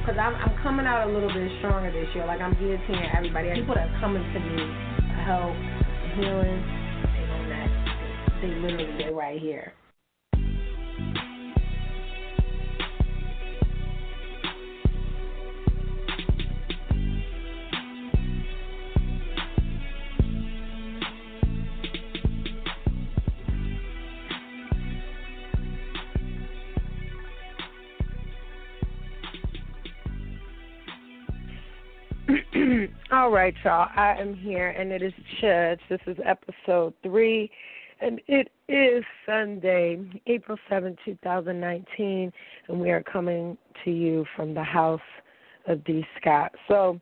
because I'm, I'm coming out a little bit stronger this year. Like I'm guillotining everybody. People that are coming to me for help, healing, that. They literally they right here. All right, y'all. I am here, and it is Chuch. This is episode three, and it is Sunday, April 7, 2019, and we are coming to you from the house of D. Scott. So,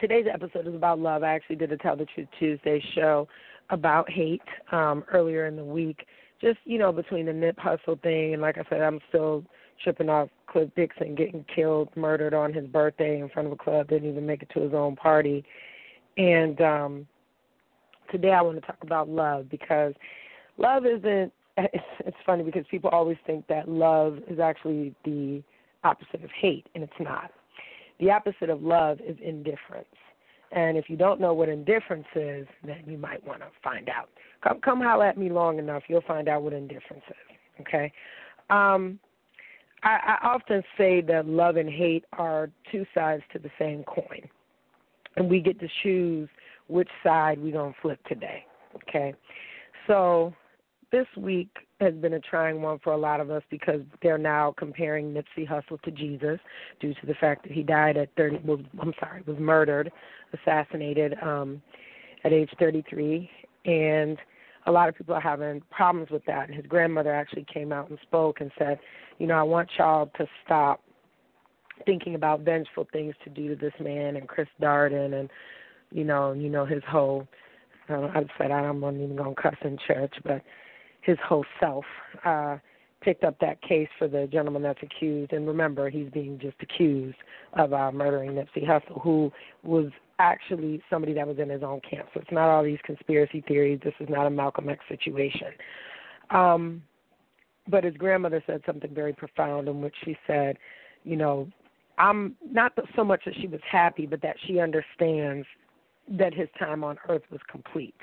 today's episode is about love. I actually did a Tell the Truth Tuesday show about hate um, earlier in the week. Just, you know, between the Nip Hussle thing, and like I said, I'm still tripping off Cliff Dixon getting killed, murdered on his birthday in front of a club, didn't even make it to his own party. And um today I want to talk about love because love isn't it's, funny because people always think that love is actually the opposite of hate and it's not. The opposite of love is indifference. And if you don't know what indifference is, then you might want to find out. Come come holler at me long enough, you'll find out what indifference is. Okay. Um, I, I often say that love and hate are two sides to the same coin, and we get to choose which side we're gonna flip today. Okay, so this week has been a trying one for a lot of us because they're now comparing Nipsey Hussle to Jesus due to the fact that he died at 30. Was, I'm sorry, was murdered, assassinated um, at age 33, and a lot of people are having problems with that. And his grandmother actually came out and spoke and said, you know, I want y'all to stop thinking about vengeful things to do to this man and Chris Darden and you know, you know his whole. Uh, I said I'm not even gonna cuss in church, but his whole self uh, picked up that case for the gentleman that's accused. And remember, he's being just accused of uh, murdering Nipsey Hussle, who was actually somebody that was in his own camp. So it's not all these conspiracy theories. This is not a Malcolm X situation. Um, but his grandmother said something very profound in which she said, you know, I'm not so much that she was happy, but that she understands that his time on earth was complete.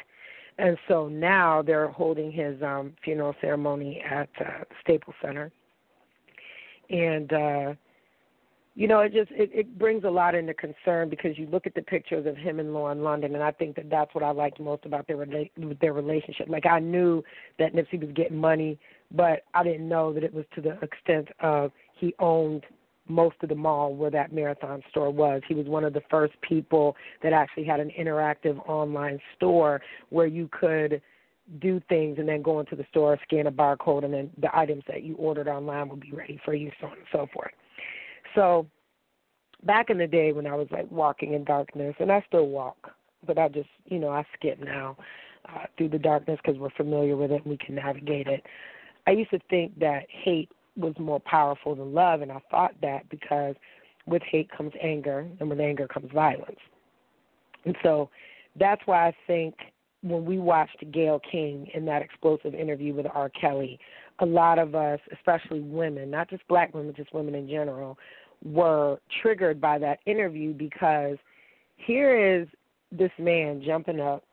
And so now they're holding his um funeral ceremony at uh, Staples Center. And uh you know, it just it, it brings a lot into concern because you look at the pictures of him and Lauren London, and I think that that's what I liked most about their rela- their relationship. Like I knew that Nipsey was getting money, but I didn't know that it was to the extent of he owned most of the mall where that marathon store was. He was one of the first people that actually had an interactive online store where you could do things and then go into the store, scan a barcode, and then the items that you ordered online would be ready for you, so on and so forth. So back in the day when I was like walking in darkness, and I still walk, but I just, you know, I skip now uh, through the darkness because we're familiar with it and we can navigate it. I used to think that hate was more powerful than love, and I thought that because with hate comes anger, and with anger comes violence. And so that's why I think when we watched Gayle King in that explosive interview with R. Kelly, a lot of us, especially women, not just black women, just women in general, were triggered by that interview because here is this man jumping up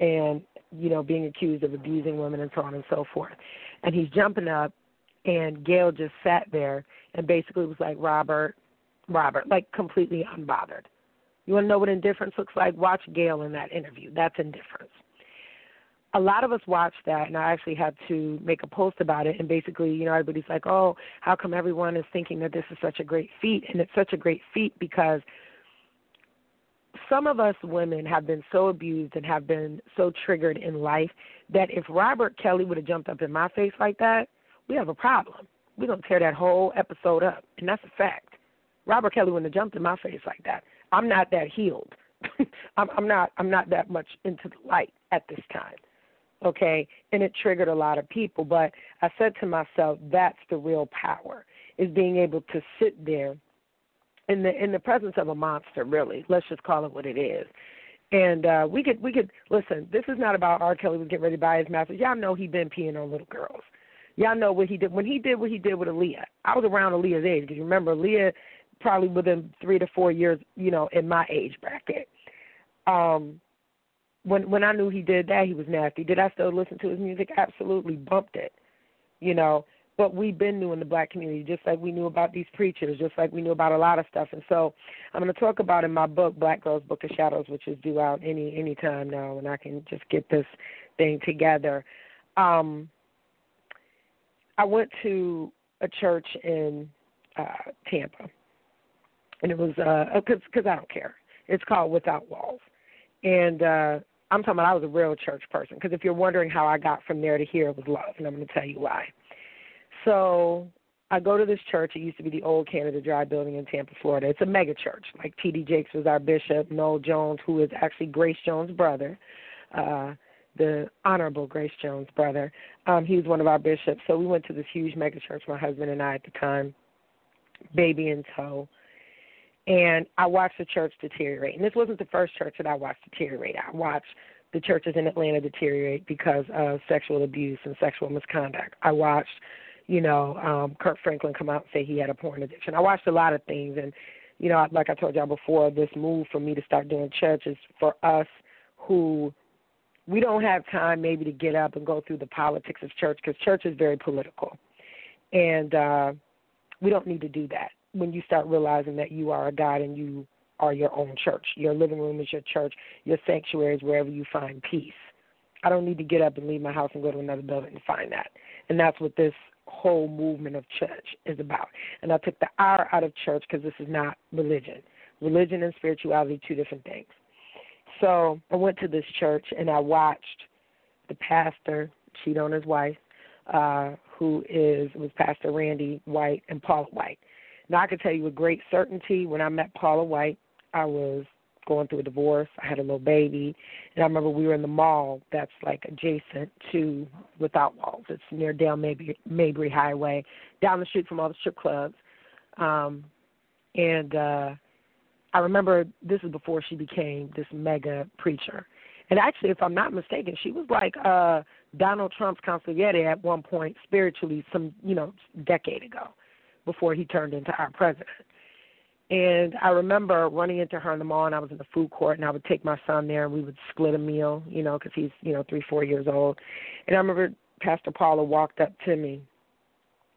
and you know being accused of abusing women and so on and so forth and he's jumping up and Gayle just sat there and basically was like robert robert like completely unbothered you want to know what indifference looks like watch Gayle in that interview that's indifference a lot of us watched that, and I actually had to make a post about it. And basically, you know, everybody's like, "Oh, how come everyone is thinking that this is such a great feat?" And it's such a great feat because some of us women have been so abused and have been so triggered in life that if Robert Kelly would have jumped up in my face like that, we have a problem. We're gonna tear that whole episode up, and that's a fact. Robert Kelly wouldn't have jumped in my face like that. I'm not that healed. I'm, I'm not. I'm not that much into the light at this time okay and it triggered a lot of people but i said to myself that's the real power is being able to sit there in the in the presence of a monster really let's just call it what it is and uh we could we could listen this is not about r kelly was getting ready to buy his masters y'all know he been peeing on little girls y'all know what he did when he did what he did with aaliyah i was around aaliyah's age because remember aaliyah probably within three to four years you know in my age bracket um when when I knew he did that, he was nasty. Did I still listen to his music? Absolutely, bumped it. You know, but we've been new in the black community, just like we knew about these preachers, just like we knew about a lot of stuff. And so, I'm going to talk about in my book, Black Girls Book of Shadows, which is due out any any time now, and I can just get this thing together. Um, I went to a church in uh, Tampa, and it was because uh, because I don't care. It's called Without Walls, and uh, I'm talking about I was a real church person because if you're wondering how I got from there to here, it was love, and I'm going to tell you why. So I go to this church. It used to be the old Canada Dry building in Tampa, Florida. It's a mega church. Like T.D. Jakes was our bishop, Noel Jones, who is actually Grace Jones' brother, uh, the Honorable Grace Jones' brother. Um, he was one of our bishops. So we went to this huge mega church, my husband and I at the time, baby in tow and I watched the church deteriorate. And this wasn't the first church that I watched deteriorate. I watched the churches in Atlanta deteriorate because of sexual abuse and sexual misconduct. I watched, you know, um, Kirk Franklin come out and say he had a porn addiction. I watched a lot of things, and you know, like I told y'all before, this move for me to start doing church is for us who we don't have time maybe to get up and go through the politics of church because church is very political, and uh, we don't need to do that when you start realizing that you are a God and you are your own church. Your living room is your church. Your sanctuary is wherever you find peace. I don't need to get up and leave my house and go to another building and find that. And that's what this whole movement of church is about. And I took the R out of church because this is not religion. Religion and spirituality, two different things. So I went to this church and I watched the pastor cheat on his wife, uh, who is was Pastor Randy White and Paula White. Now, I can tell you with great certainty when I met Paula White, I was going through a divorce. I had a little baby. And I remember we were in the mall that's like adjacent to Without Walls. It's near Dale Mabry, Mabry Highway, down the street from all the strip clubs. Um, and uh, I remember this is before she became this mega preacher. And actually, if I'm not mistaken, she was like uh, Donald Trump's consigliere at one point spiritually, some you know, decade ago before he turned into our president. And I remember running into her in the mall, and I was in the food court, and I would take my son there, and we would split a meal, you know, because he's, you know, three, four years old. And I remember Pastor Paula walked up to me.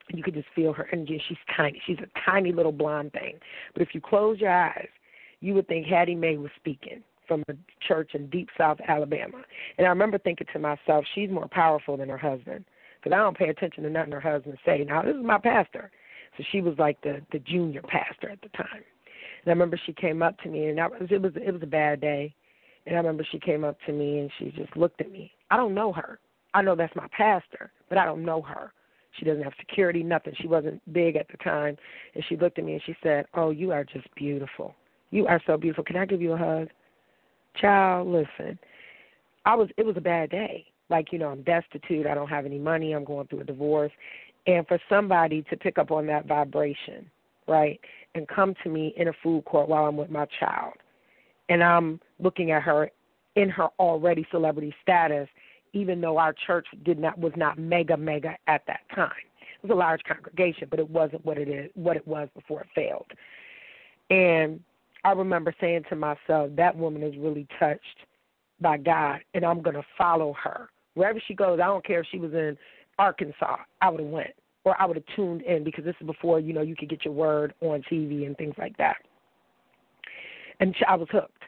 And you could just feel her energy. She's tiny. She's a tiny little blonde thing. But if you close your eyes, you would think Hattie Mae was speaking from a church in deep South Alabama. And I remember thinking to myself, she's more powerful than her husband. Because I don't pay attention to nothing her husband say. Now, this is my pastor. So she was like the the junior pastor at the time. And I remember she came up to me, and that was it was it was a bad day. And I remember she came up to me and she just looked at me. I don't know her. I know that's my pastor, but I don't know her. She doesn't have security, nothing. She wasn't big at the time. And she looked at me and she said, Oh, you are just beautiful. You are so beautiful. Can I give you a hug? Child, listen. I was it was a bad day. Like, you know, I'm destitute, I don't have any money, I'm going through a divorce and for somebody to pick up on that vibration, right, and come to me in a food court while I'm with my child, and I'm looking at her in her already celebrity status, even though our church did not was not mega mega at that time. It was a large congregation, but it wasn't what it is what it was before it failed. And I remember saying to myself, that woman is really touched by God, and I'm going to follow her wherever she goes. I don't care if she was in Arkansas, I would have went or I would have tuned in because this is before you know you could get your word on TV and things like that. And I was hooked.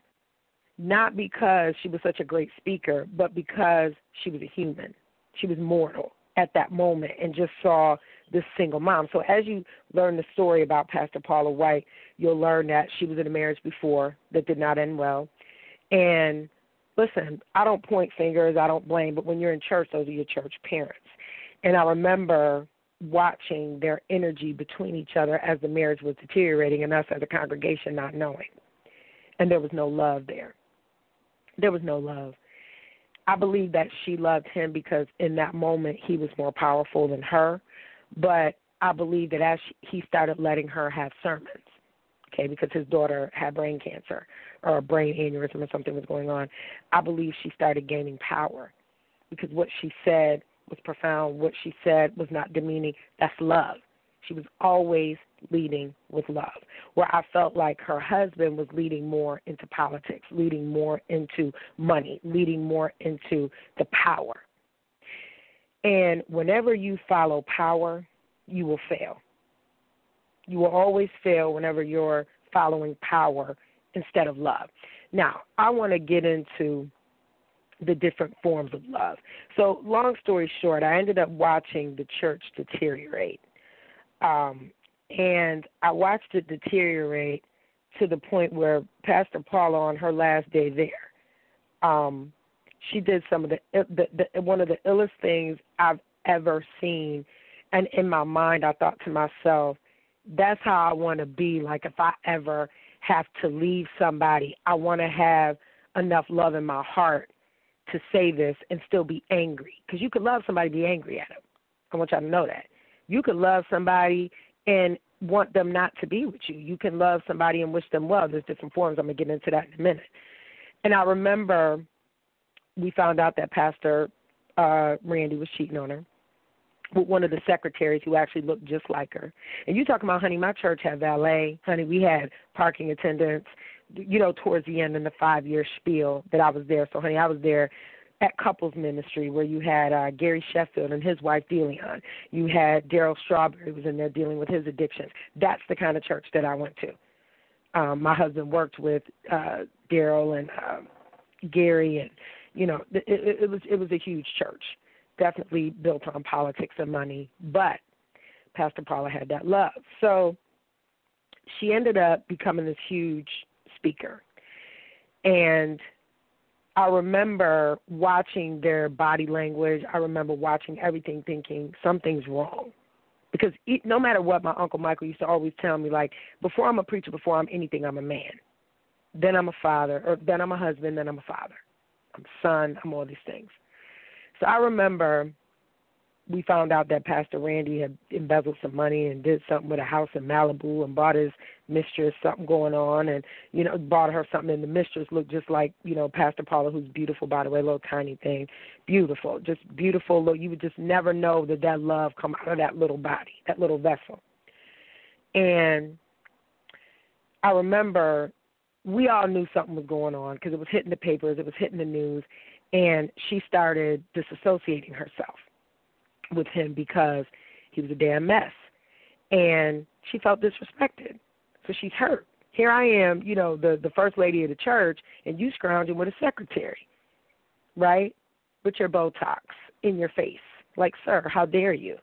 not because she was such a great speaker, but because she was a human. She was mortal at that moment and just saw this single mom. So as you learn the story about Pastor Paula White, you'll learn that she was in a marriage before that did not end well. And listen, I don't point fingers, I don't blame, but when you're in church, those are your church parents. And I remember watching their energy between each other as the marriage was deteriorating and us as a congregation not knowing. And there was no love there. There was no love. I believe that she loved him because in that moment he was more powerful than her. But I believe that as he started letting her have sermons, okay, because his daughter had brain cancer or a brain aneurysm or something was going on, I believe she started gaining power because what she said was profound. What she said was not demeaning. That's love. She was always leading with love. Where I felt like her husband was leading more into politics, leading more into money, leading more into the power. And whenever you follow power, you will fail. You will always fail whenever you're following power instead of love. Now, I want to get into the different forms of love. So, long story short, I ended up watching the church deteriorate. Um, and I watched it deteriorate to the point where Pastor Paula, on her last day there, um, she did some of the, the, the one of the illest things I've ever seen. And in my mind, I thought to myself, that's how I want to be. Like if I ever have to leave somebody, I want to have enough love in my heart to say this and still be angry. Because you could love somebody, be angry at them. I want y'all to know that. You could love somebody and want them not to be with you. You can love somebody and wish them well. There's different forms. I'm to get into that in a minute. And I remember we found out that Pastor uh, Randy was cheating on her with one of the secretaries who actually looked just like her. And you talking about, honey, my church had valet. Honey, we had parking attendants you know, towards the end in the five year spiel that I was there. So, honey, I was there at couples ministry where you had uh, Gary Sheffield and his wife Deleon. You had Darryl Strawberry was in there dealing with his addictions. That's the kind of church that I went to. Um, my husband worked with uh, Darryl and uh, Gary, and you know, it, it, it was it was a huge church, definitely built on politics and money. But Pastor Paula had that love, so she ended up becoming this huge speaker. And I remember watching their body language. I remember watching everything thinking something's wrong. Because no matter what, my Uncle Michael used to always tell me, like, before I'm a preacher, before I'm anything, I'm a man. Then I'm a father, or then I'm a husband, then I'm a father. I'm a son, I'm all these things. So I remember we found out that Pastor Randy had embezzled some money and did something with a house in Malibu and bought his mistress something going on and you know bought her something and the mistress looked just like you know Pastor Paula who's beautiful by the way, little tiny thing, beautiful, just beautiful. Look, you would just never know that that love come out of that little body, that little vessel. And I remember we all knew something was going on because it was hitting the papers, it was hitting the news, and she started disassociating herself with him because he was a damn mess. And she felt disrespected. So she's hurt. Here I am, you know, the the first lady of the church, and you scrounging with a secretary, right? With your Botox in your face. Like, sir, how dare you?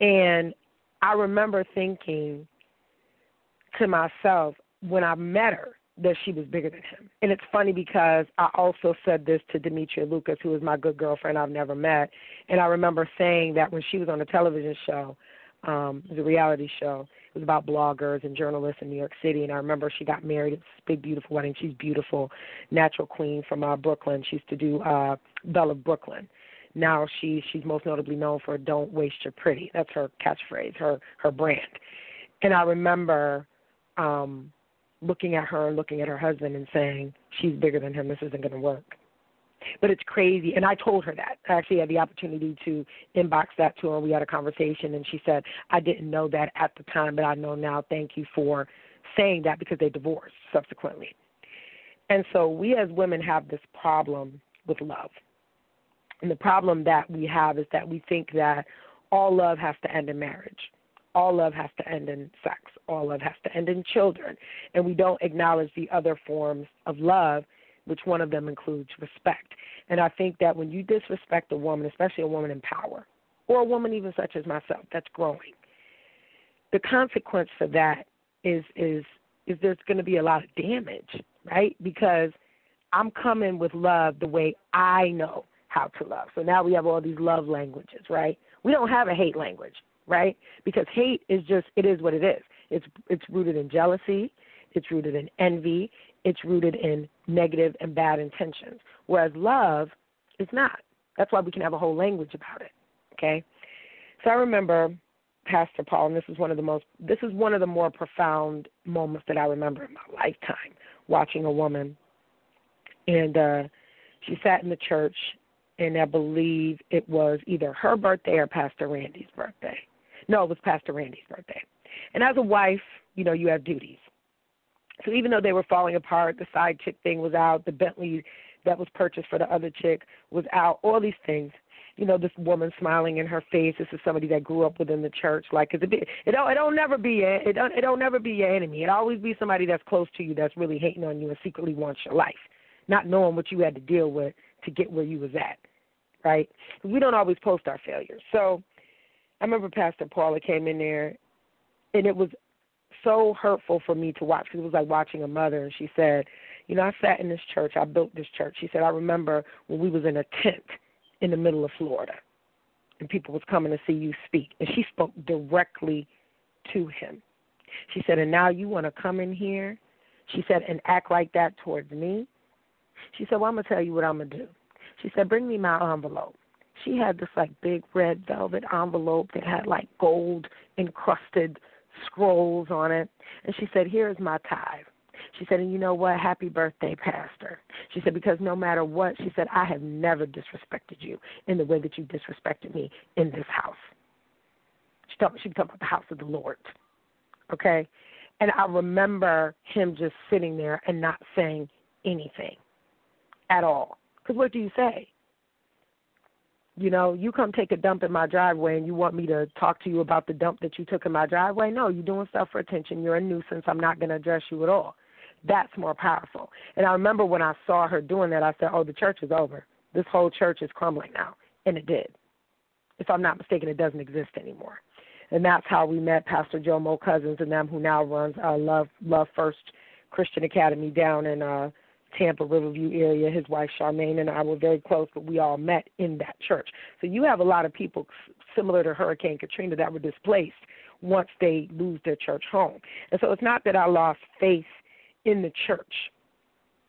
And I remember thinking to myself when I met her, that she was bigger than him. And it's funny because I also said this to Demetria Lucas, who is my good girlfriend I've never met. And I remember saying that when she was on a television show, um, it was a reality show. It was about bloggers and journalists in New York City. And I remember she got married. It was a big, beautiful wedding. She's beautiful, natural queen from uh, Brooklyn. She used to do uh, Belle of Brooklyn. Now she she's most notably known for "Don't Waste Your Pretty." That's her catchphrase, her her brand. And I remember um looking at her looking at her husband and saying, She's bigger than him, this isn't going to work. But it's crazy. And I told her that. I actually had the opportunity to inbox that to her. We had a conversation, and she said, I didn't know that at the time, but I know now. Thank you for saying that because they divorced subsequently. And so we as women have this problem with love. And the problem that we have is that we think that all love has to end in marriage all love has to end in sex. All love has to end in children. And we don't acknowledge the other forms of love which one of them includes respect. And I think that when you disrespect a woman, especially a woman in power, or a woman even such as myself that's growing, the consequence for that is is is there's going to be a lot of damage, right? Because I'm coming with love the way I know how to love. So now we have all these love languages, right? We don't have a hate language, right? Because hate is just it is what it is. It's it's rooted in jealousy, it's rooted in envy, it's rooted in negative and bad intentions. Whereas love is not. That's why we can have a whole language about it. Okay? So I remember Pastor Paul, and this is one of the most this is one of the more profound moments that I remember in my lifetime, watching a woman and uh she sat in the church and I believe it was either her birthday or Pastor Randy's birthday. No, it was Pastor Randy's birthday. And as a wife, you know, you have duties. So even though they were falling apart, the side chick thing was out, the Bentley that was purchased for the other chick was out, all these things. You know, this woman smiling in her face. This is somebody that grew up within the church. Like, it, it don't, it don't never be, a, it don't, it don't never be your enemy. It always be somebody that's close to you that's really hating on you and secretly wants your life, not knowing what you had to deal with to get where you was at right? We don't always post our failures. So I remember Pastor Paula came in there, and it was so hurtful for me to watch because it was like watching a mother. And she said, "You know, I sat in this church. I built this church." She said, "I remember when we was in a tent in the middle of Florida, and people was coming to see you speak, and she spoke directly to him. She said, "And now you want to come in here?" She said, "And act like that towards me." She said, "Well, I'm gonna tell you what I'm gonna do." She said, Bring me my envelope. She had this like big red velvet envelope that had like gold encrusted scrolls on it. And she said, Here's my tithe. She said, and you know what? Happy birthday, Pastor. She said, because no matter what, she said, I have never disrespected you in the way that you disrespected me in this house. She talked, she talked about the house of the Lord. Okay? And I remember him just sitting there and not saying anything at all. Because what do you say? You know, you come take a dump in my driveway and you want me to talk to you about the dump that you took in my driveway? No, you're doing stuff for attention. You're a nuisance. I'm not going to address you at all. That's more powerful. And I remember when I saw her doing that, I said, oh, the church is over. This whole church is crumbling now. And it did. If I'm not mistaken, it doesn't exist anymore. And that's how we met Pastor Joe Mo Cousins and them, who now runs uh, Love Love First Christian Academy down in uh, Tampa Riverview area. His wife Charmaine and I were very close, but we all met in that church. So you have a lot of people similar to Hurricane Katrina that were displaced once they lose their church home. And so it's not that I lost faith in the church.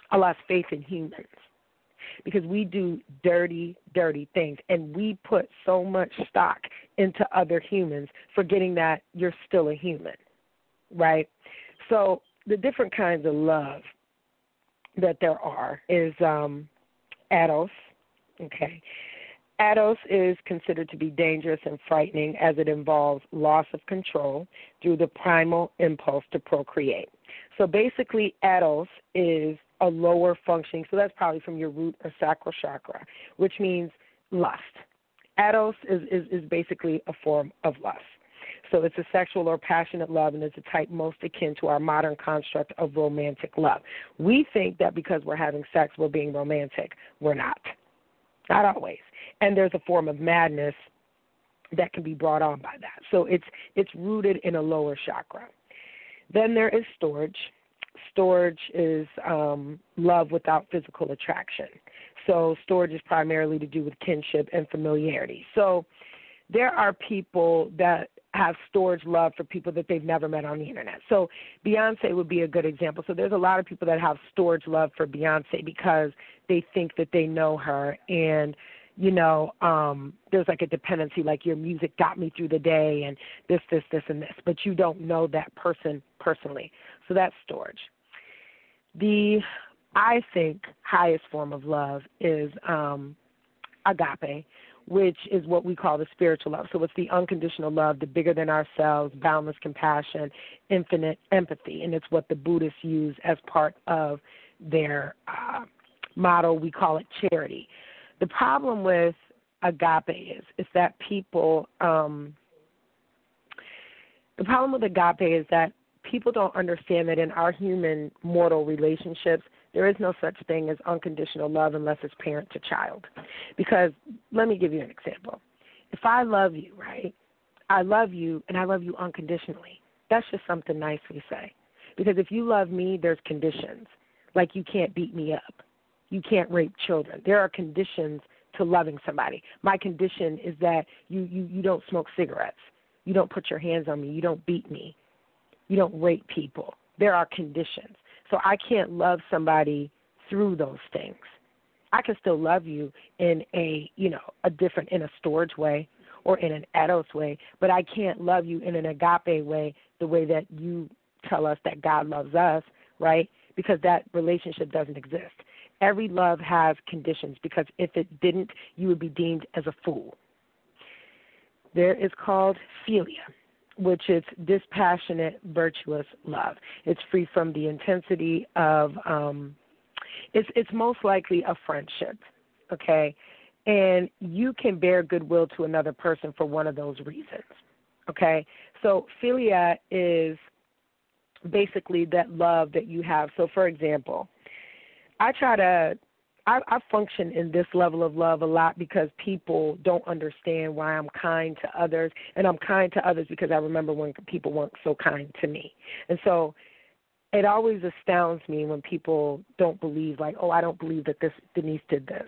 I lost faith in humans because we do dirty, dirty things and we put so much stock into other humans, forgetting that you're still a human, right? So the different kinds of love that there are is um, eros. Okay. Eros is considered to be dangerous and frightening as it involves loss of control through the primal impulse to procreate. So basically, Eros is a lower functioning, so that's probably from your root or sacral chakra, which means lust. Eros is, is, is basically a form of lust. So it's a sexual or passionate love, and it's a type most akin to our modern construct of romantic love. We think that because we're having sex, we're being romantic. We're not. Not always. And there's a form of madness that can be brought on by that. So it's it's rooted in a lower chakra. Then there is storage. Storage is um, love without physical attraction. So storage is primarily to do with kinship and familiarity. So there are people that have storage love for people that they've never met on the internet. So Beyonce would be a good example. So there's a lot of people that have storage love for Beyonce because they think that they know her and you know, um, there's like a dependency, like your music got me through the day and this, this, this, and this, but you don't know that person personally. So that's storage. The, I think, highest form of love is um, agape, which is what we call the spiritual love. So it's the unconditional love, the bigger than ourselves, boundless compassion, infinite empathy, and it's what the Buddhists use as part of their uh, motto. We call it charity. The problem with agape is is that people um, the problem with agape is that people don't understand that in our human mortal relationships There is no such thing as unconditional love unless it's parent to child. Because let me give you an example. If I love you, right? I love you and I love you unconditionally. That's just something nice we say. Because if you love me, there's conditions. Like you can't beat me up. You can't rape children. There are conditions to loving somebody. My condition is that you you you don't smoke cigarettes. You don't put your hands on me. You don't beat me. You don't rape people. There are conditions. So I can't love somebody through those things. I can still love you in a, you know, a different in a storage way or in an eros way, but I can't love you in an agape way, the way that you tell us that God loves us, right? Because that relationship doesn't exist. Every love has conditions because if it didn't, you would be deemed as a fool. There is called philia, which is dispassionate, virtuous love. It's free from the intensity of um it's it's most likely a friendship, okay? And you can bear goodwill to another person for one of those reasons. Okay? So philia is basically that love that you have. So for example, I try to I, I function in this level of love a lot because people don't understand why I'm kind to others, and I'm kind to others because I remember when people weren't so kind to me, and so it always astounds me when people don't believe, like, oh, I don't believe that this Denise did this,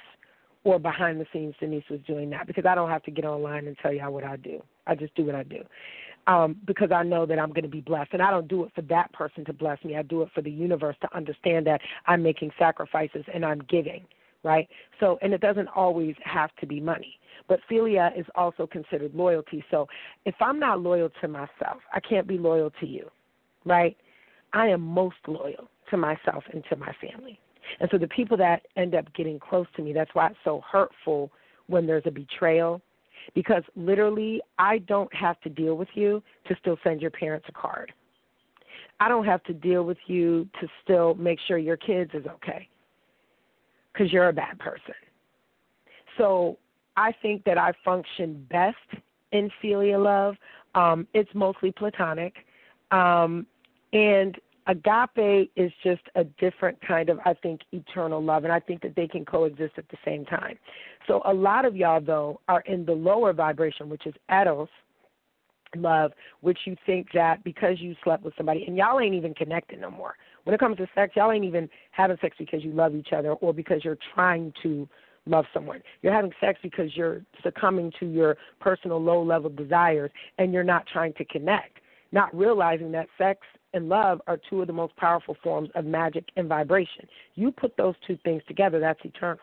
or behind the scenes Denise was doing that, because I don't have to get online and tell y'all what I do. I just do what I do um, because I know that I'm going to be blessed. And I don't do it for that person to bless me. I do it for the universe to understand that I'm making sacrifices and I'm giving, right? So, and it doesn't always have to be money. But philia is also considered loyalty. So if I'm not loyal to myself, I can't be loyal to you, right? I am most loyal to myself and to my family. And so the people that end up getting close to me, that's why it's so hurtful when there's a betrayal because literally I don't have to deal with you to still send your parents a card. I don't have to deal with you to still make sure your kids is okay because you're a bad person. So I think that I function best in philia love. Um, it's mostly platonic. Um, and agape is just a different kind of, I think, eternal love. And I think that they can coexist at the same time. So a lot of y'all though are in the lower vibration, which is eros love, which you think that because you slept with somebody and y'all ain't even connected no more. When it comes to sex, y'all ain't even having sex because you love each other or because you're trying to love someone. You're having sex because you're succumbing to your personal low level desires and you're not trying to connect, not realizing that sex and love are two of the most powerful forms of magic and vibration. You put those two things together, that's eternal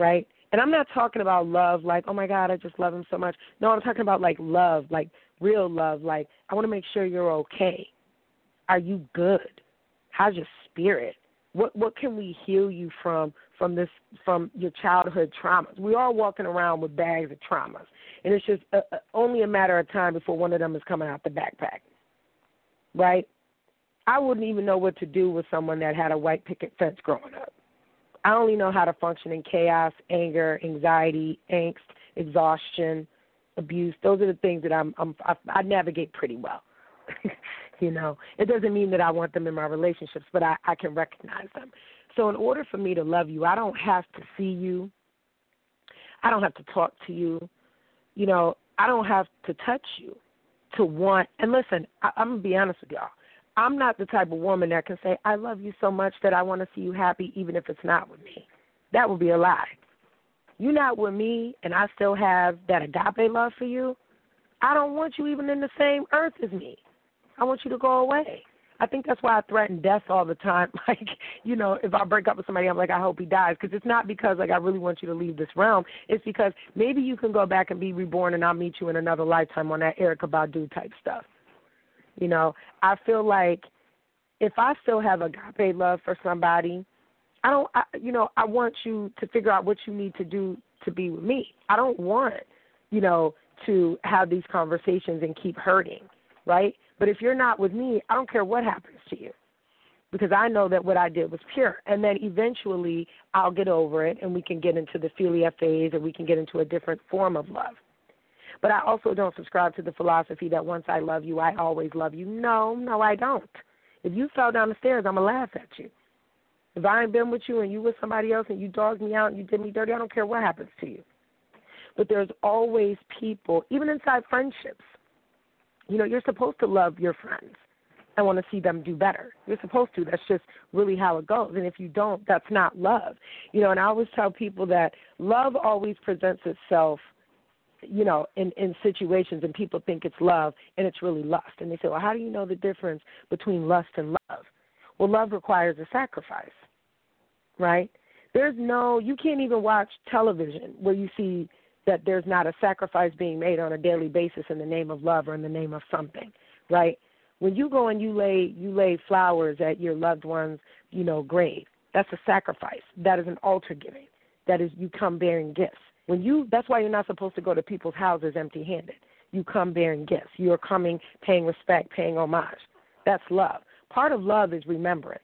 right? And I'm not talking about love like, oh my God, I just love him so much. No, I'm talking about like love, like real love. Like, I want to make sure you're okay. Are you good? How's your spirit? What what can we heal you from from this from your childhood traumas? We are walking around with bags of traumas, and it's just a, a, only a matter of time before one of them is coming out the backpack, right? I wouldn't even know what to do with someone that had a white picket fence growing up. I only know how to function in chaos, anger, anxiety, angst, exhaustion, abuse. Those are the things that I'm, I'm I, I navigate pretty well. you know, it doesn't mean that I want them in my relationships, but I, I can recognize them. So in order for me to love you, I don't have to see you. I don't have to talk to you. You know, I don't have to touch you to want. And listen, I, I'm gonna be honest with y'all. I'm not the type of woman that can say, I love you so much that I want to see you happy even if it's not with me. That would be a lie. You're not with me and I still have that agape love for you. I don't want you even in the same earth as me. I want you to go away. I think that's why I threaten death all the time. Like, you know, if I break up with somebody, I'm like, I hope he dies. Because it's not because, like, I really want you to leave this realm. It's because maybe you can go back and be reborn and I'll meet you in another lifetime on that Erykah Badu type stuff. You know, I feel like if I still have agape love for somebody, I don't, I, you know, I want you to figure out what you need to do to be with me. I don't want, you know, to have these conversations and keep hurting, right? But if you're not with me, I don't care what happens to you because I know that what I did was pure. And then eventually I'll get over it and we can get into the philia phase or we can get into a different form of love. But I also don't subscribe to the philosophy that once I love you, I always love you. No, no, I don't. If you fell down the stairs, I'm going to laugh at you. If I ain't been with you and you with somebody else and you dogged me out and you did me dirty, I don't care what happens to you. But there's always people, even inside friendships. You know, you're supposed to love your friends and want to see them do better. You're supposed to. That's just really how it goes. And if you don't, that's not love. You know, and I always tell people that love always presents itself you know, in in situations and people think it's love and it's really lust. And they say, "Well, how do you know the difference between lust and love?" Well, love requires a sacrifice. Right? There's no you can't even watch television where you see that there's not a sacrifice being made on a daily basis in the name of love or in the name of something, right? When you go and you lay you lay flowers at your loved one's, you know, grave, that's a sacrifice. That is an altar giving. That is you come bearing gifts. When you that's why you're not supposed to go to people's houses empty handed. You come bearing gifts. You're coming paying respect, paying homage. That's love. Part of love is remembrance.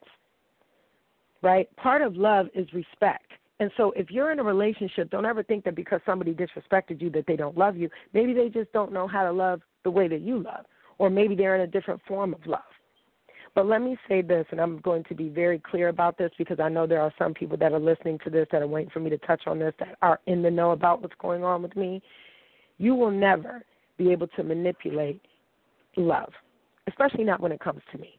Right? Part of love is respect. And so if you're in a relationship, don't ever think that because somebody disrespected you that they don't love you. Maybe they just don't know how to love the way that you love. Or maybe they're in a different form of love. But let me say this, and I'm going to be very clear about this because I know there are some people that are listening to this that are waiting for me to touch on this that are in the know about what's going on with me. You will never be able to manipulate love, especially not when it comes to me.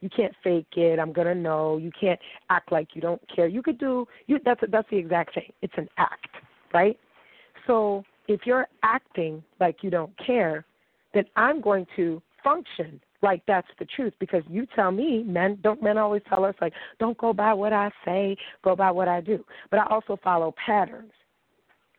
You can't fake it. I'm gonna know. You can't act like you don't care. You could do you. That's that's the exact same. It's an act, right? So if you're acting like you don't care, then I'm going to function like that's the truth because you tell me men don't men always tell us like don't go by what I say, go by what I do. But I also follow patterns,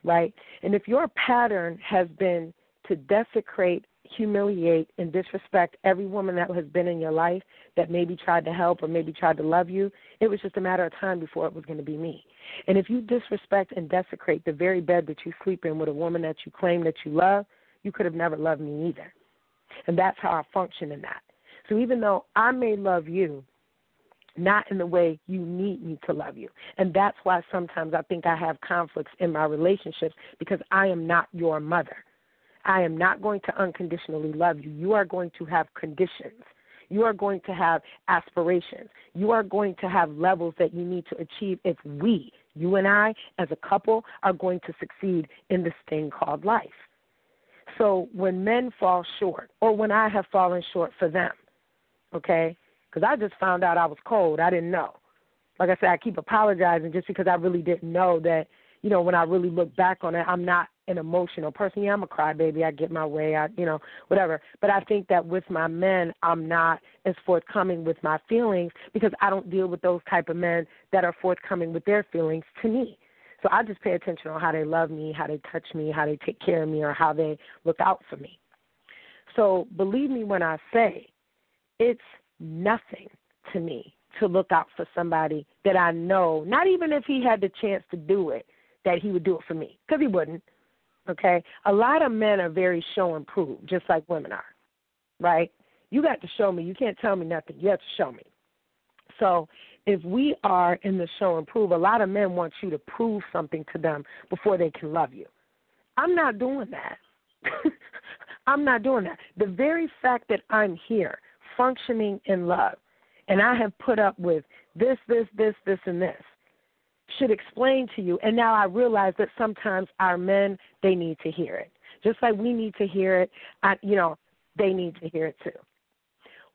right? And if your pattern has been to desecrate humiliate and disrespect every woman that has been in your life that maybe tried to help or maybe tried to love you, it was just a matter of time before it was going to be me. And if you disrespect and desecrate the very bed that you sleep in with a woman that you claim that you love, you could have never loved me either. And that's how I function in that. So even though I may love you, not in the way you need me to love you. And that's why sometimes I think I have conflicts in my relationships because I am not your mother. I am not going to unconditionally love you. You are going to have conditions. You are going to have aspirations. You are going to have levels that you need to achieve if we, you and I, as a couple, are going to succeed in this thing called life. So when men fall short, or when I have fallen short for them, okay, because I just found out I was cold. I didn't know. Like I said, I keep apologizing just because I really didn't know that, you know, when I really look back on it, I'm not an emotional person. Yeah, I'm a crybaby. I get my way. I, you know, whatever. But I think that with my men, I'm not as forthcoming with my feelings because I don't deal with those type of men that are forthcoming with their feelings to me. So I just pay attention on how they love me, how they touch me, how they take care of me, or how they look out for me. So believe me when I say it's nothing to me to look out for somebody that I know, not even if he had the chance to do it, that he would do it for me, because he wouldn't. Okay? A lot of men are very show and prove, just like women are, right? You got to show me. You can't tell me nothing. You have to show me. So if we are in the show and prove, a lot of men want you to prove something to them before they can love you. I'm not doing that. I'm not doing that. The very fact that I'm here, functioning in love, and I have put up with this, this, this, this, and this, should explain to you. And now I realize that sometimes our men, they need to hear it. Just like we need to hear it, I, you know, they need to hear it too.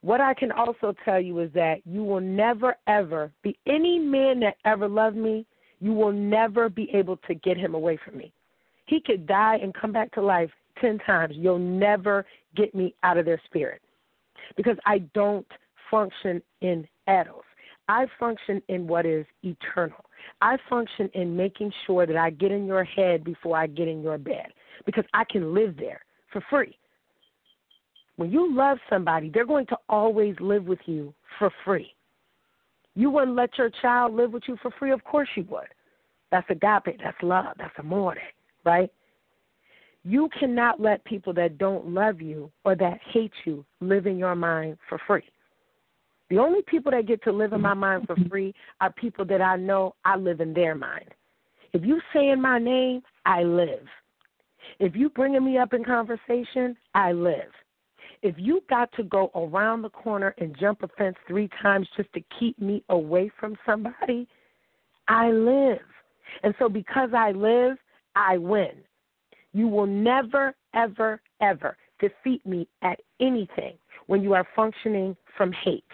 What I can also tell you is that you will never, ever be any man that ever loved me, you will never be able to get him away from me. He could die and come back to life 10 times. You'll never get me out of their spirit because I don't function in adults. I function in what is eternal. I function in making sure that I get in your head before I get in your bed because I can live there for free. When you love somebody, they're going to always live with you for free. You wouldn't let your child live with you for free? Of course you would. That's agape. That's love. That's amore, right? You cannot let people that don't love you or that hate you live in your mind for free. The only people that get to live in my mind for free are people that I know I live in their mind. If you say in my name, I live. If you bringing me up in conversation, I live. if you got to go around the corner and jump a fence three times just to keep me away from somebody, I live. And so because I live, I win. You will never, ever, ever defeat me at anything when you are functioning from hate,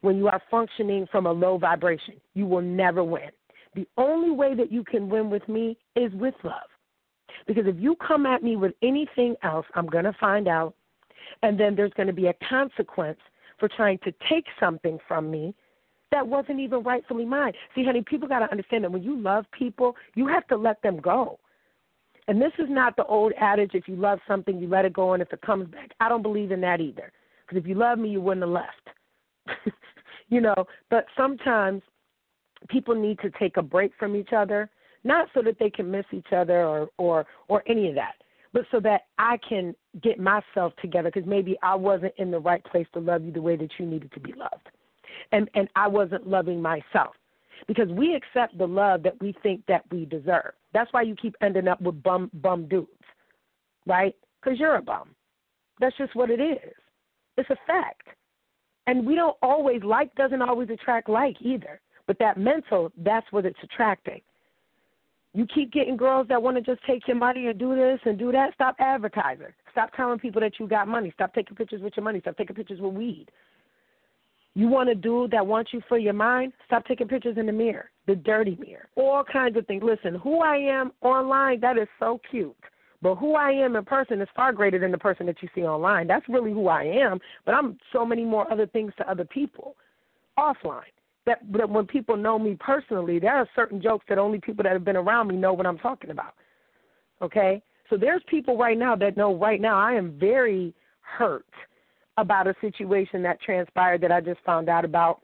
when you are functioning from a low vibration. You will never win. The only way that you can win with me is with love. Because if you come at me with anything else, I'm going to find out, and then there's going to be a consequence for trying to take something from me that wasn't even rightfully mine. See, honey, people got to understand that when you love people, you have to let them go. And this is not the old adage if you love something, you let it go, and if it comes back. I don't believe in that either. Because if you love me, you wouldn't have left. you know, but sometimes people need to take a break from each other, not so that they can miss each other or or or any of that, but so that I can get myself together because maybe I wasn't in the right place to love you the way that you needed to be loved and and I wasn't loving myself because we accept the love that we think that we deserve. That's why you keep ending up with bum bum dudes, right? Because you're a bum. That's just what it is. It's a fact, and we don't always like doesn't always attract like either. But that mental, that's what it's attracting. You keep getting girls that want to just take your money and do this and do that. Stop advertising. Stop telling people that you got money. Stop taking pictures with your money. Stop taking pictures with weed. You want a dude that wants you for your mind? Stop taking pictures in the mirror, the dirty mirror. All kinds of things. Listen, who I am online, that is so cute. But who I am in person is far greater than the person that you see online. That's really who I am. But I'm so many more other things to other people offline. That, that when people know me personally, there are certain jokes that only people that have been around me know what I'm talking about. Okay? So there's people right now that know right now I am very hurt about a situation that transpired that I just found out about.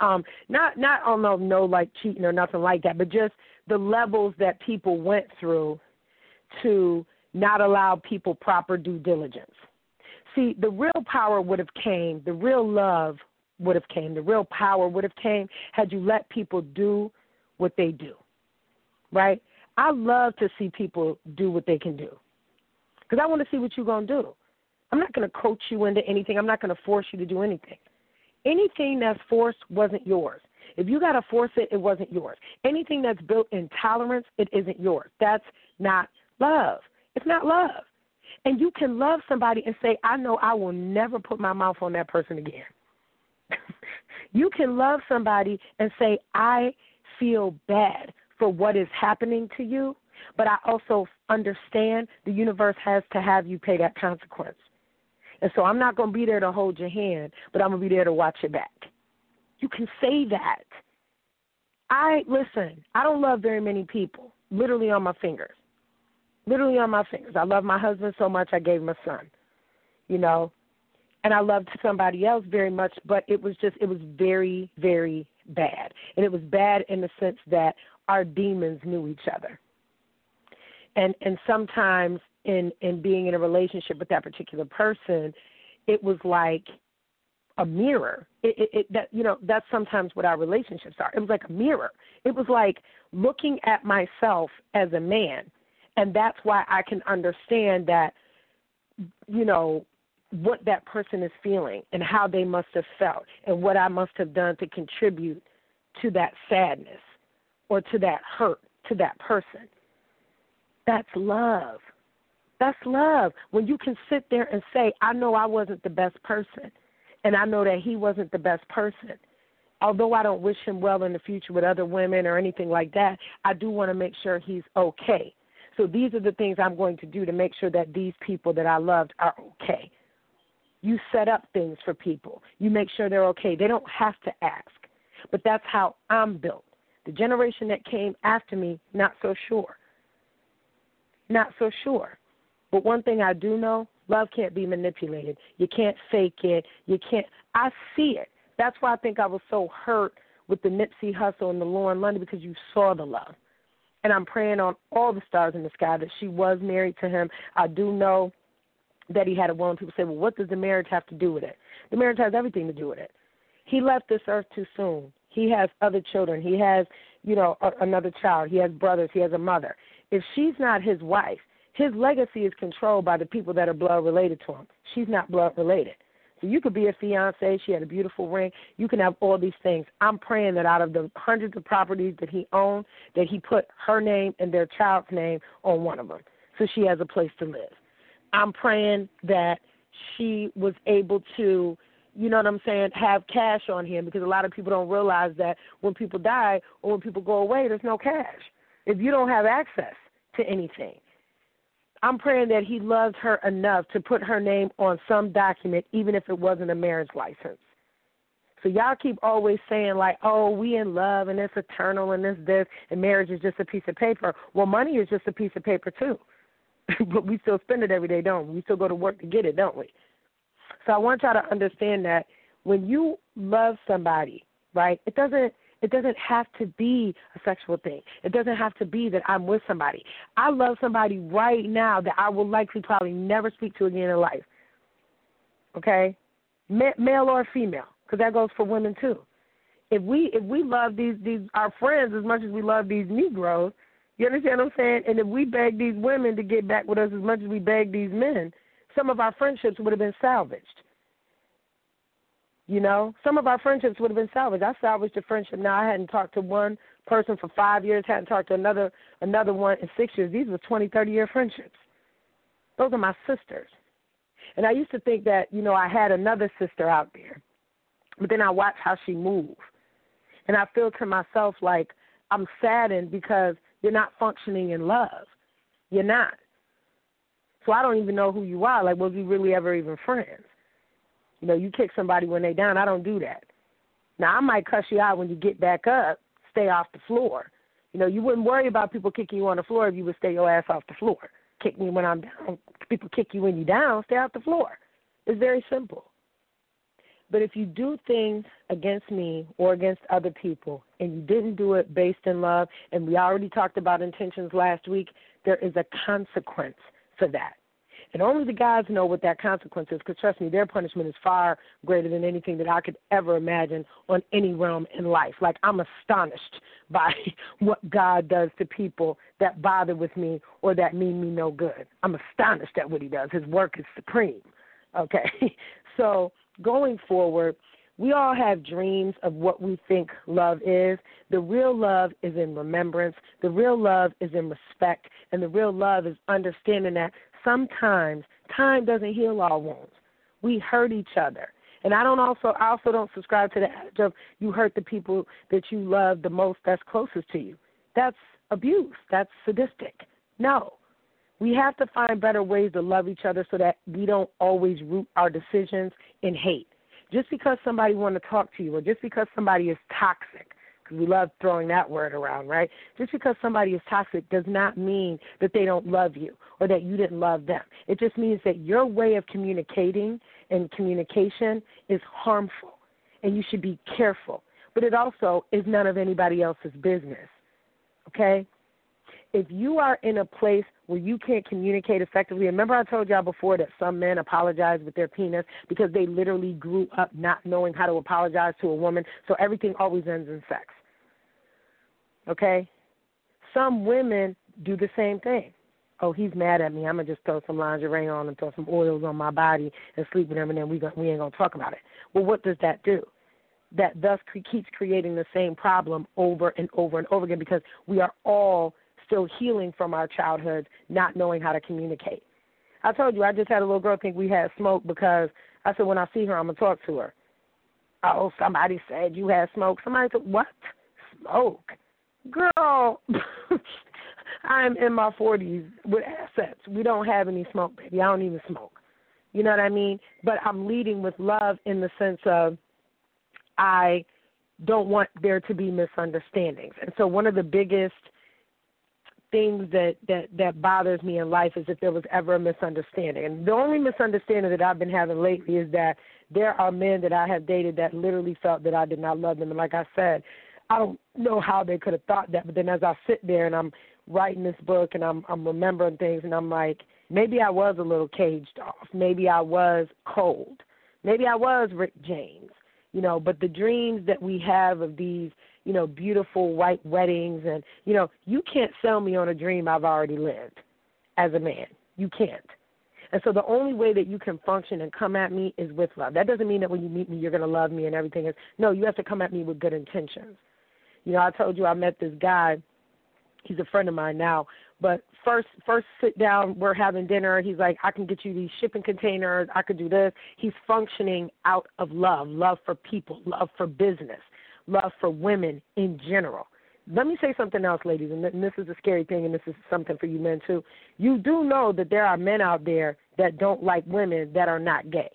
Um, not not on no no like cheating or nothing like that, but just the levels that people went through to not allow people proper due diligence. See, the real power would have came, the real love would have came, the real power would have came had you let people do what they do. Right? I love to see people do what they can do. Because I want to see what you're going to do. I'm not going to coach you into anything. I'm not going to force you to do anything. Anything that's forced wasn't yours. If you got to force it, it wasn't yours. Anything that's built in tolerance, it isn't yours. That's not love. It's not love. And you can love somebody and say, I know I will never put my mouth on that person again. you can love somebody and say, I feel bad for what is happening to you, but I also understand the universe has to have you pay that consequence. And so I'm not going to be there to hold your hand, but I'm going to be there to watch your back. You can say that. I listen, I don't love very many people, literally on my fingers. Literally on my fingers. I love my husband so much I gave him a son. You know, and I loved somebody else very much, but it was just it was very very bad. And it was bad in the sense that our demons knew each other. And and sometimes in in being in a relationship with that particular person, it was like a mirror. It, it, it that you know that's sometimes what our relationships are. It was like a mirror. It was like looking at myself as a man, and that's why I can understand that you know what that person is feeling and how they must have felt and what I must have done to contribute to that sadness or to that hurt to that person. That's love. That's love. When you can sit there and say, I know I wasn't the best person, and I know that he wasn't the best person. Although I don't wish him well in the future with other women or anything like that, I do want to make sure he's okay. So these are the things I'm going to do to make sure that these people that I loved are okay. You set up things for people. You make sure they're okay. They don't have to ask. But that's how I'm built. The generation that came after me, not so sure. Not so sure. But one thing I do know, love can't be manipulated. You can't fake it. You can't. I see it. That's why I think I was so hurt with the Nipsey Hussle and the Lauren London because you saw the love. And I'm praying on all the stars in the sky that she was married to him. I do know that he had a woman. People say, well, what does the marriage have to do with it? The marriage has everything to do with it. He left this earth too soon. He has other children. He has, you know, a, another child. He has brothers. He has a mother. If she's not his wife, his legacy is controlled by the people that are blood related to him. She's not blood related. So you could be a fiance. She had a beautiful ring. You can have all these things. I'm praying that out of the hundreds of properties that he owned, that he put her name and their child's name on one of them, so she has a place to live. I'm praying that she was able to, you know what I'm saying, have cash on him because a lot of people don't realize that when people die or when people go away, there's no cash. If you don't have access to anything, I'm praying that he loves her enough to put her name on some document, even if it wasn't a marriage license. So y'all keep always saying like, "Oh, we in love and it's eternal and it's this and marriage is just a piece of paper." Well, money is just a piece of paper too, but we still spend it every day, don't we? We still go to work to get it, don't we? So I want y'all to understand that when you love somebody, right? It doesn't it doesn't have to be a sexual thing. It doesn't have to be that I'm with somebody. I love somebody right now that I will likely probably never speak to again in life. Okay, male or female, because that goes for women too. If we if we love these these our friends as much as we love these Negroes, you understand what I'm saying? And if we beg these women to get back with us as much as we beg these men, some of our friendships would have been salvaged. You know, some of our friendships would have been salvaged. I salvaged a friendship. Now I hadn't talked to one person for five years, hadn't talked to another another one in six years. These were twenty, thirty year friendships. Those are my sisters. And I used to think that, you know, I had another sister out there. But then I watch how she moves. And I feel to myself like I'm saddened because you're not functioning in love. You're not. So I don't even know who you are. Like, was we really ever even friends? You know, you kick somebody when they down. I don't do that. Now I might cuss you out when you get back up. Stay off the floor. You know, you wouldn't worry about people kicking you on the floor if you would stay your ass off the floor. Kick me when I'm down. People kick you when you're down. Stay off the floor. It's very simple. But if you do things against me or against other people and you didn't do it based in love, and we already talked about intentions last week, there is a consequence for that. And only the guys know what that consequence is, because trust me, their punishment is far greater than anything that I could ever imagine on any realm in life. Like, I'm astonished by what God does to people that bother with me or that mean me no good. I'm astonished at what He does. His work is supreme. Okay? So, going forward, we all have dreams of what we think love is. The real love is in remembrance. The real love is in respect. And the real love is understanding that sometimes time doesn't heal all wounds. We hurt each other. And I don't also I also don't subscribe to the adage of you hurt the people that you love the most that's closest to you. That's abuse. That's sadistic. No. We have to find better ways to love each other so that we don't always root our decisions in hate. Just because somebody want to talk to you or just because somebody is toxic we love throwing that word around, right? Just because somebody is toxic does not mean that they don't love you or that you didn't love them. It just means that your way of communicating and communication is harmful, and you should be careful. But it also is none of anybody else's business, okay? If you are in a place where you can't communicate effectively, remember I told y'all before that some men apologize with their penis because they literally grew up not knowing how to apologize to a woman, so everything always ends in sex. Okay? Some women do the same thing. Oh, he's mad at me. I'm gonna just throw some lingerie on and throw some oils on my body and sleep with him, and then we go, we ain't gonna talk about it. Well, what does that do? That thus keeps creating the same problem over and over and over again because we are all still healing from our childhood, not knowing how to communicate. I told you I just had a little girl think we had smoke because I said when I see her I'm gonna talk to her. Oh, somebody said you had smoke. Somebody said what? Smoke. Girl, I'm in my 40s with assets. We don't have any smoke, baby. I don't even smoke. You know what I mean? But I'm leading with love in the sense of I don't want there to be misunderstandings. And so one of the biggest things that that that bothers me in life is if there was ever a misunderstanding. And the only misunderstanding that I've been having lately is that there are men that I have dated that literally felt that I did not love them. And like I said, I don't know how they could have thought that, but then as I sit there and I'm writing this book and I'm I'm remembering things and I'm like, maybe I was a little caged off. Maybe I was cold. Maybe I was Rick James. You know, but the dreams that we have of these, you know, beautiful white weddings and you know, you can't sell me on a dream I've already lived. as a man. You can't. And so the only way that you can function and come at me is with love. That doesn't mean that when you meet me you're going to love me and everything is. No, you have to come at me with good intentions. You know, I told you I met this guy. He's a friend of mine now, but first first sit down, we're having dinner. He's like, "I can get you these shipping containers. I could do this." He's functioning out of love, love for people, love for business, love for women in general let me say something else, ladies, and this is a scary thing, and this is something for you men too. You do know that there are men out there that don't like women that are not gay.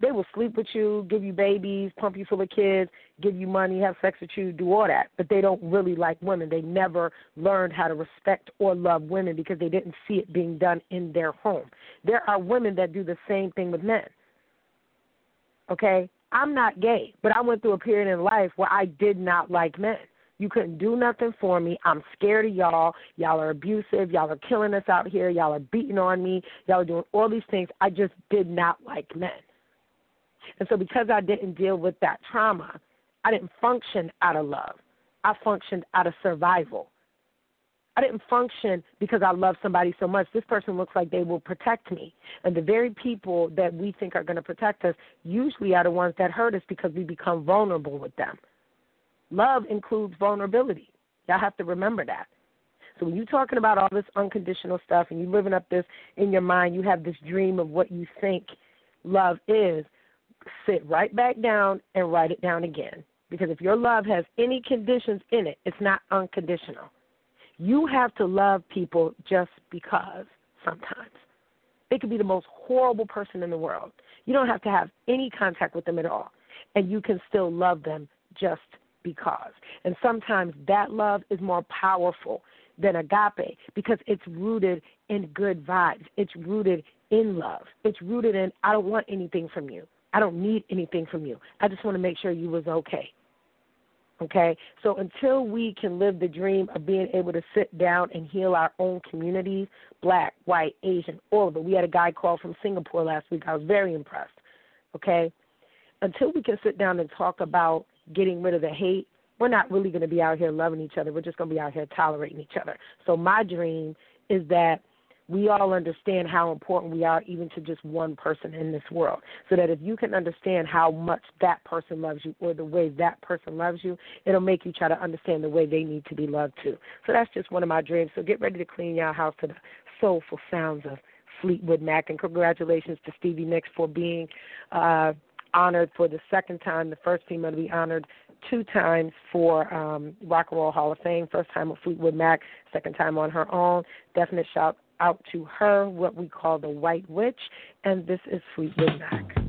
They will sleep with you, give you babies, pump you full of kids, give you money, have sex with you, do all that, but they don't really like women. They never learned how to respect or love women because they didn't see it being done in their home. There are women that do the same thing with men. Okay? I'm not gay, but I went through a period in life where I did not like men. You couldn't do nothing for me. I'm scared of y'all. Y'all are abusive. Y'all are killing us out here. Y'all are beating on me. Y'all are doing all these things. I just did not like men. And so because I didn't deal with that trauma, I didn't function out of love. I functioned out of survival. I didn't function because I love somebody so much. This person looks like they will protect me. And the very people that we think are going to protect us usually are the ones that hurt us because we become vulnerable with them. Love includes vulnerability. Y'all have to remember that. So when you're talking about all this unconditional stuff and you're living up this in your mind, you have this dream of what you think love is, sit right back down and write it down again. Because if your love has any conditions in it, it's not unconditional. You have to love people just because sometimes. They could be the most horrible person in the world. You don't have to have any contact with them at all. And you can still love them just because. And sometimes that love is more powerful than agape because it's rooted in good vibes. It's rooted in love. It's rooted in I don't want anything from you. I don't need anything from you. I just want to make sure you was okay. Okay? So until we can live the dream of being able to sit down and heal our own communities, black, white, Asian, all of it. We had a guy call from Singapore last week. I was very impressed. Okay? Until we can sit down and talk about getting rid of the hate, we're not really going to be out here loving each other. We're just going to be out here tolerating each other. So my dream is that we all understand how important we are even to just one person in this world. So that if you can understand how much that person loves you or the way that person loves you, it'll make you try to understand the way they need to be loved too. So that's just one of my dreams. So get ready to clean your house to the soulful sounds of Fleetwood Mac and congratulations to Stevie Nicks for being uh honored for the second time, the first female to be honored two times for um, Rock and Roll Hall of Fame. First time with Fleetwood Mac, second time on her own. Definite shout out to her, what we call the White Witch, and this is Fleetwood Mac.